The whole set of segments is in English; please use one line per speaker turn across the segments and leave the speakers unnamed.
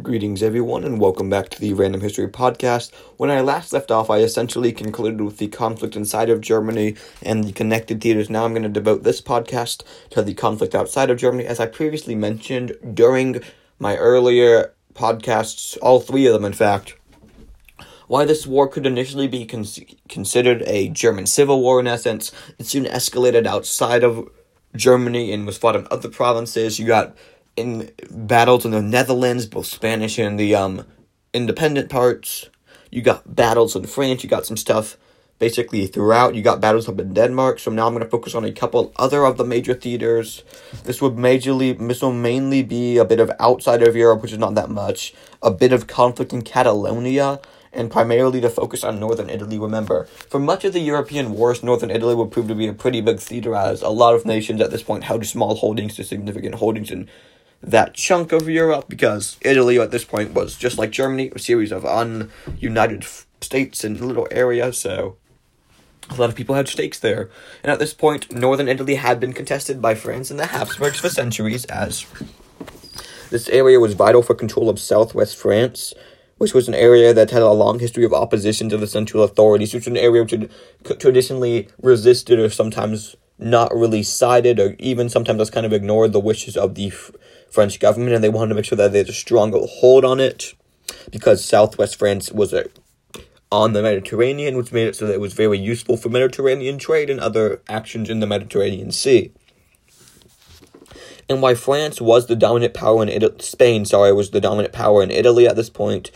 Greetings, everyone, and welcome back to the Random History Podcast. When I last left off, I essentially concluded with the conflict inside of Germany and the connected theaters. Now I'm going to devote this podcast to the conflict outside of Germany. As I previously mentioned during my earlier podcasts, all three of them, in fact, why this war could initially be con- considered a German civil war in essence, it soon escalated outside of Germany and was fought in other provinces. You got in battles in the Netherlands, both Spanish and the um, independent parts. You got battles in France. You got some stuff basically throughout. You got battles up in Denmark. So now I'm going to focus on a couple other of the major theaters. This would majorly, this will mainly be a bit of outside of Europe, which is not that much. A bit of conflict in Catalonia. And primarily to focus on northern Italy. Remember, for much of the European wars, northern Italy would prove to be a pretty big theater, as a lot of nations at this point held small holdings to significant holdings in that chunk of Europe because Italy at this point was just like Germany, a series of ununited states and little areas, so a lot of people had stakes there. And at this point, northern Italy had been contested by France and the Habsburgs for centuries, as this area was vital for control of southwest France, which was an area that had a long history of opposition to the central authorities, which was an area which had traditionally resisted or sometimes not really sided or even sometimes just kind of ignored the wishes of the French government, and they wanted to make sure that they had a stronger hold on it because Southwest France was a, on the Mediterranean, which made it so that it was very useful for Mediterranean trade and other actions in the Mediterranean Sea. And why France was the dominant power in Italy, Spain, sorry, was the dominant power in Italy at this point,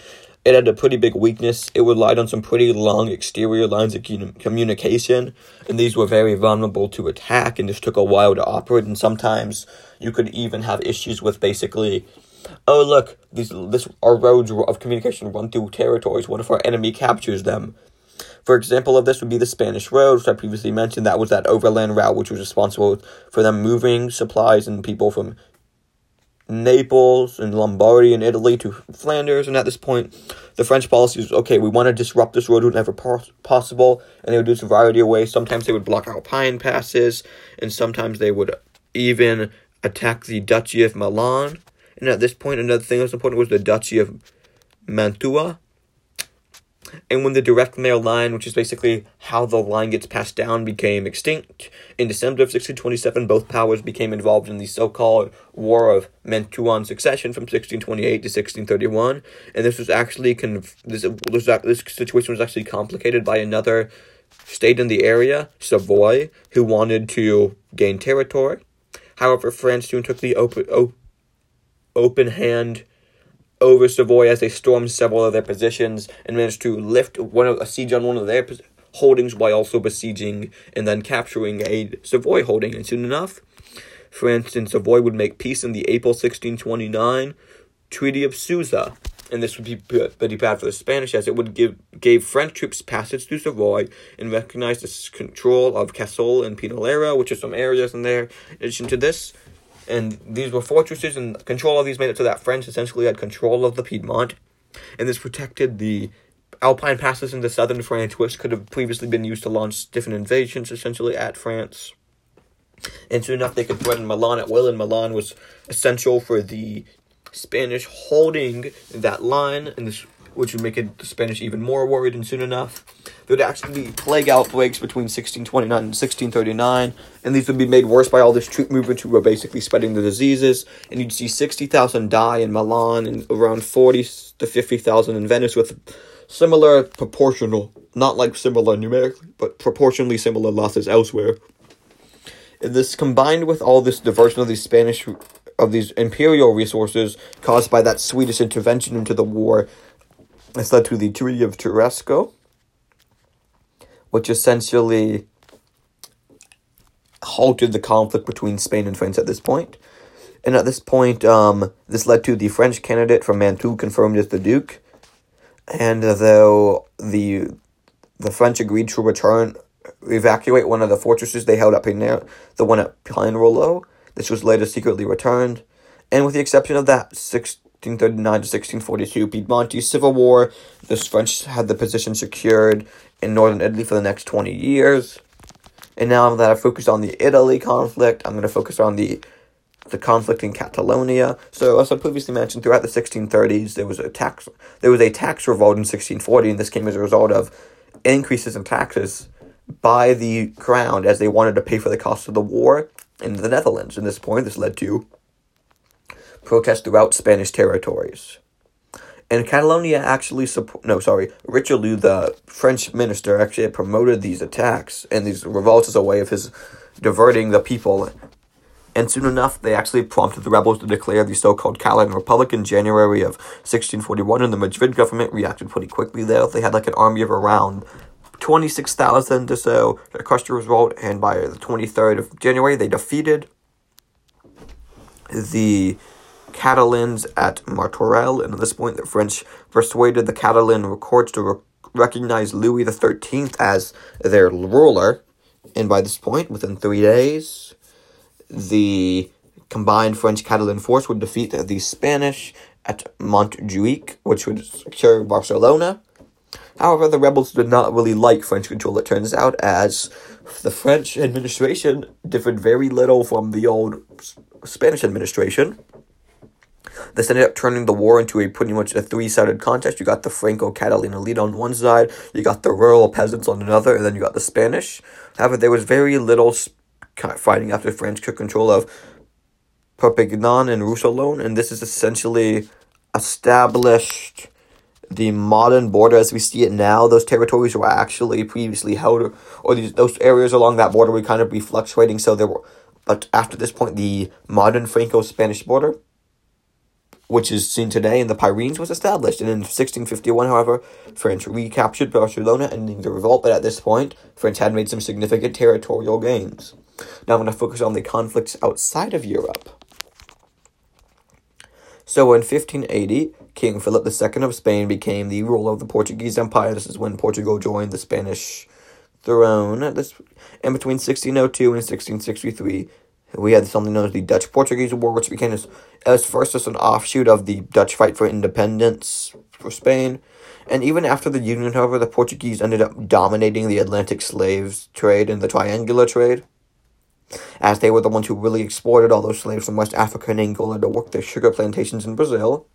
it had a pretty big weakness. It relied on some pretty long exterior lines of communication, and these were very vulnerable to attack, and this took a while to operate, and sometimes you could even have issues with basically, oh look, these this our roads of communication run through territories. What if our enemy captures them? For example of this would be the Spanish road, which I previously mentioned. That was that overland route which was responsible for them moving supplies and people from Naples and Lombardy and Italy to Flanders. And at this point, the French policy was okay, we want to disrupt this road whenever possible. And they would do a variety of ways. Sometimes they would block Alpine passes, and sometimes they would even attack the Duchy of Milan. And at this point, another thing that was important was the Duchy of Mantua. And when the direct male line, which is basically how the line gets passed down, became extinct, in December of 1627, both powers became involved in the so called War of Mantuan Succession from 1628 to 1631. And this was actually, conf- this, this, this situation was actually complicated by another state in the area, Savoy, who wanted to gain territory. However, France soon took the open, op- open hand over Savoy as they stormed several of their positions and managed to lift one of a siege on one of their holdings while also besieging and then capturing a Savoy holding. And soon enough, France and Savoy would make peace in the April 1629 Treaty of Susa. And this would be pretty bad for the Spanish as it would give gave French troops passage through Savoy and recognized the control of Casale and Pinolera, which are some areas in there. In addition to this, and these were fortresses, and control of these made it so that France essentially had control of the Piedmont, and this protected the Alpine passes into southern France, which could have previously been used to launch different invasions essentially at France. And soon enough, they could threaten Milan at will, and Milan was essential for the Spanish holding that line, and this which would make it the Spanish even more worried. And soon enough, there would actually be plague outbreaks between 1629 and 1639, and these would be made worse by all this troop movement who were basically spreading the diseases. And you'd see 60,000 die in Milan and around 40 to 50,000 in Venice with similar proportional, not like similar numerically, but proportionally similar losses elsewhere. And this combined with all this diversion of these Spanish of these imperial resources caused by that Swedish intervention into the war this led to the Treaty of Cherasco, which essentially halted the conflict between Spain and France at this point. And at this point, um, this led to the French candidate from Mantua confirmed as the Duke. And though the the French agreed to return, evacuate one of the fortresses they held up in there, the one at Pinerolo, this was later secretly returned. And with the exception of that, six, 1639 to 1642 Piedmontese Civil War. The French had the position secured in northern Italy for the next 20 years. And now that I've focused on the Italy conflict, I'm going to focus on the the conflict in Catalonia. So, as I previously mentioned, throughout the 1630s, there was a tax there was a tax revolt in 1640, and this came as a result of increases in taxes by the crown as they wanted to pay for the cost of the war in the Netherlands. At this point, this led to protests throughout Spanish territories. And Catalonia actually support no sorry Richelieu the French minister actually promoted these attacks and these revolts as a way of his diverting the people and soon enough, they actually prompted the rebels to declare the so-called Catalan Republic in January of 1641, and the Madrid government reacted pretty quickly there. They had like an army of around 26,000 or so to crush the revolt, and by the 23rd of January, they defeated the Catalans at Martorell, and at this point, the French persuaded the Catalan courts to re- recognize Louis XIII as their ruler, and by this point, within three days, the combined French Catalan force would defeat the Spanish at Montjuic, which would secure Barcelona. However, the rebels did not really like French control, it turns out, as the French administration differed very little from the old Spanish administration. This ended up turning the war into a pretty much a three sided contest. You got the Franco Catalan elite on one side, you got the rural peasants on another, and then you got the Spanish. However, there was very little fighting after French took control of Perpignan and Roussillon, and this is essentially established the modern border as we see it now. Those territories were actually previously held, or these those areas along that border would kind of be fluctuating. So there were, but after this point, the modern Franco-Spanish border, which is seen today in the Pyrenees, was established. And in 1651, however, French recaptured Barcelona, ending the revolt. But at this point, France had made some significant territorial gains. Now I'm going to focus on the conflicts outside of Europe. So in 1580, King Philip II of Spain became the ruler of the Portuguese Empire. This is when Portugal joined the Spanish throne. This, oh and between 1602 and 1663, we had something known as the Dutch Portuguese War, which became as, as first as an offshoot of the Dutch fight for independence for Spain. And even after the Union, however, the Portuguese ended up dominating the Atlantic slaves trade and the triangular trade as they were the ones who really exported all those slaves from West Africa and Angola to work their sugar plantations in Brazil.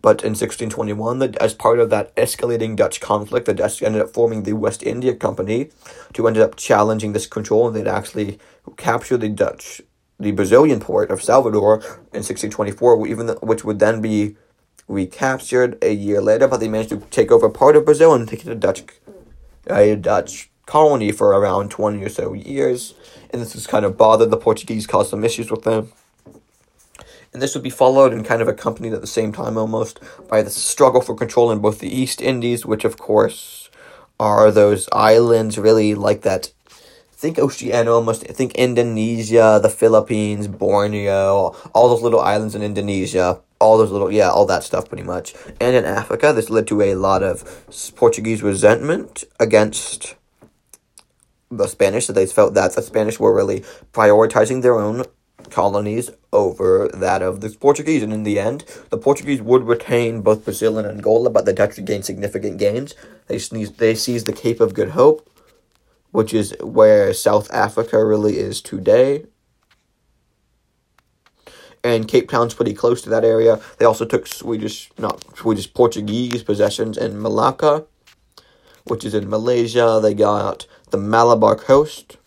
But in 1621, as part of that escalating Dutch conflict, the Dutch ended up forming the West India Company to ended up challenging this control, and they'd actually capture the Dutch, the Brazilian port of Salvador in 1624, even the, which would then be recaptured a year later. But they managed to take over part of Brazil and take it to Dutch, uh, a Dutch colony for around 20 or so years, and this has kind of bothered the Portuguese, caused some issues with them. And this would be followed and kind of accompanied at the same time almost by the struggle for control in both the East Indies, which of course are those islands really like that. Think Oceania almost. Think Indonesia, the Philippines, Borneo, all those little islands in Indonesia all those little yeah all that stuff pretty much and in africa this led to a lot of portuguese resentment against the Spanish, so they felt that the Spanish were really prioritizing their own colonies over that of the Portuguese. And in the end, the Portuguese would retain both Brazil and Angola, but the Dutch would gain significant gains. They sneezed, they seized the Cape of Good Hope, which is where South Africa really is today. And Cape Town's pretty close to that area. They also took Swedish, not Swedish, Portuguese possessions in Malacca, which is in Malaysia. They got the Malabar coast,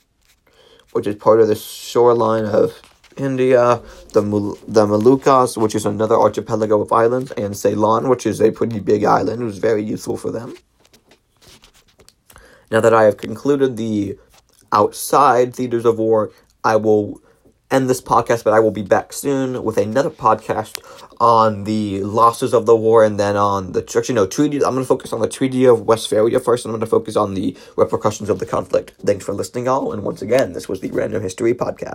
which is part of the shoreline of India, the the Moluccas, which is another archipelago of islands, and Ceylon, which is a pretty big island, was very useful for them. Now that I have concluded the outside theaters of war, I will end this podcast, but I will be back soon with another podcast on the losses of the war and then on the actually no treaty. I'm going to focus on the Treaty of Westphalia first, and I'm going to focus on the repercussions of the conflict. Thanks for listening, all, and once again, this was the Random History Podcast.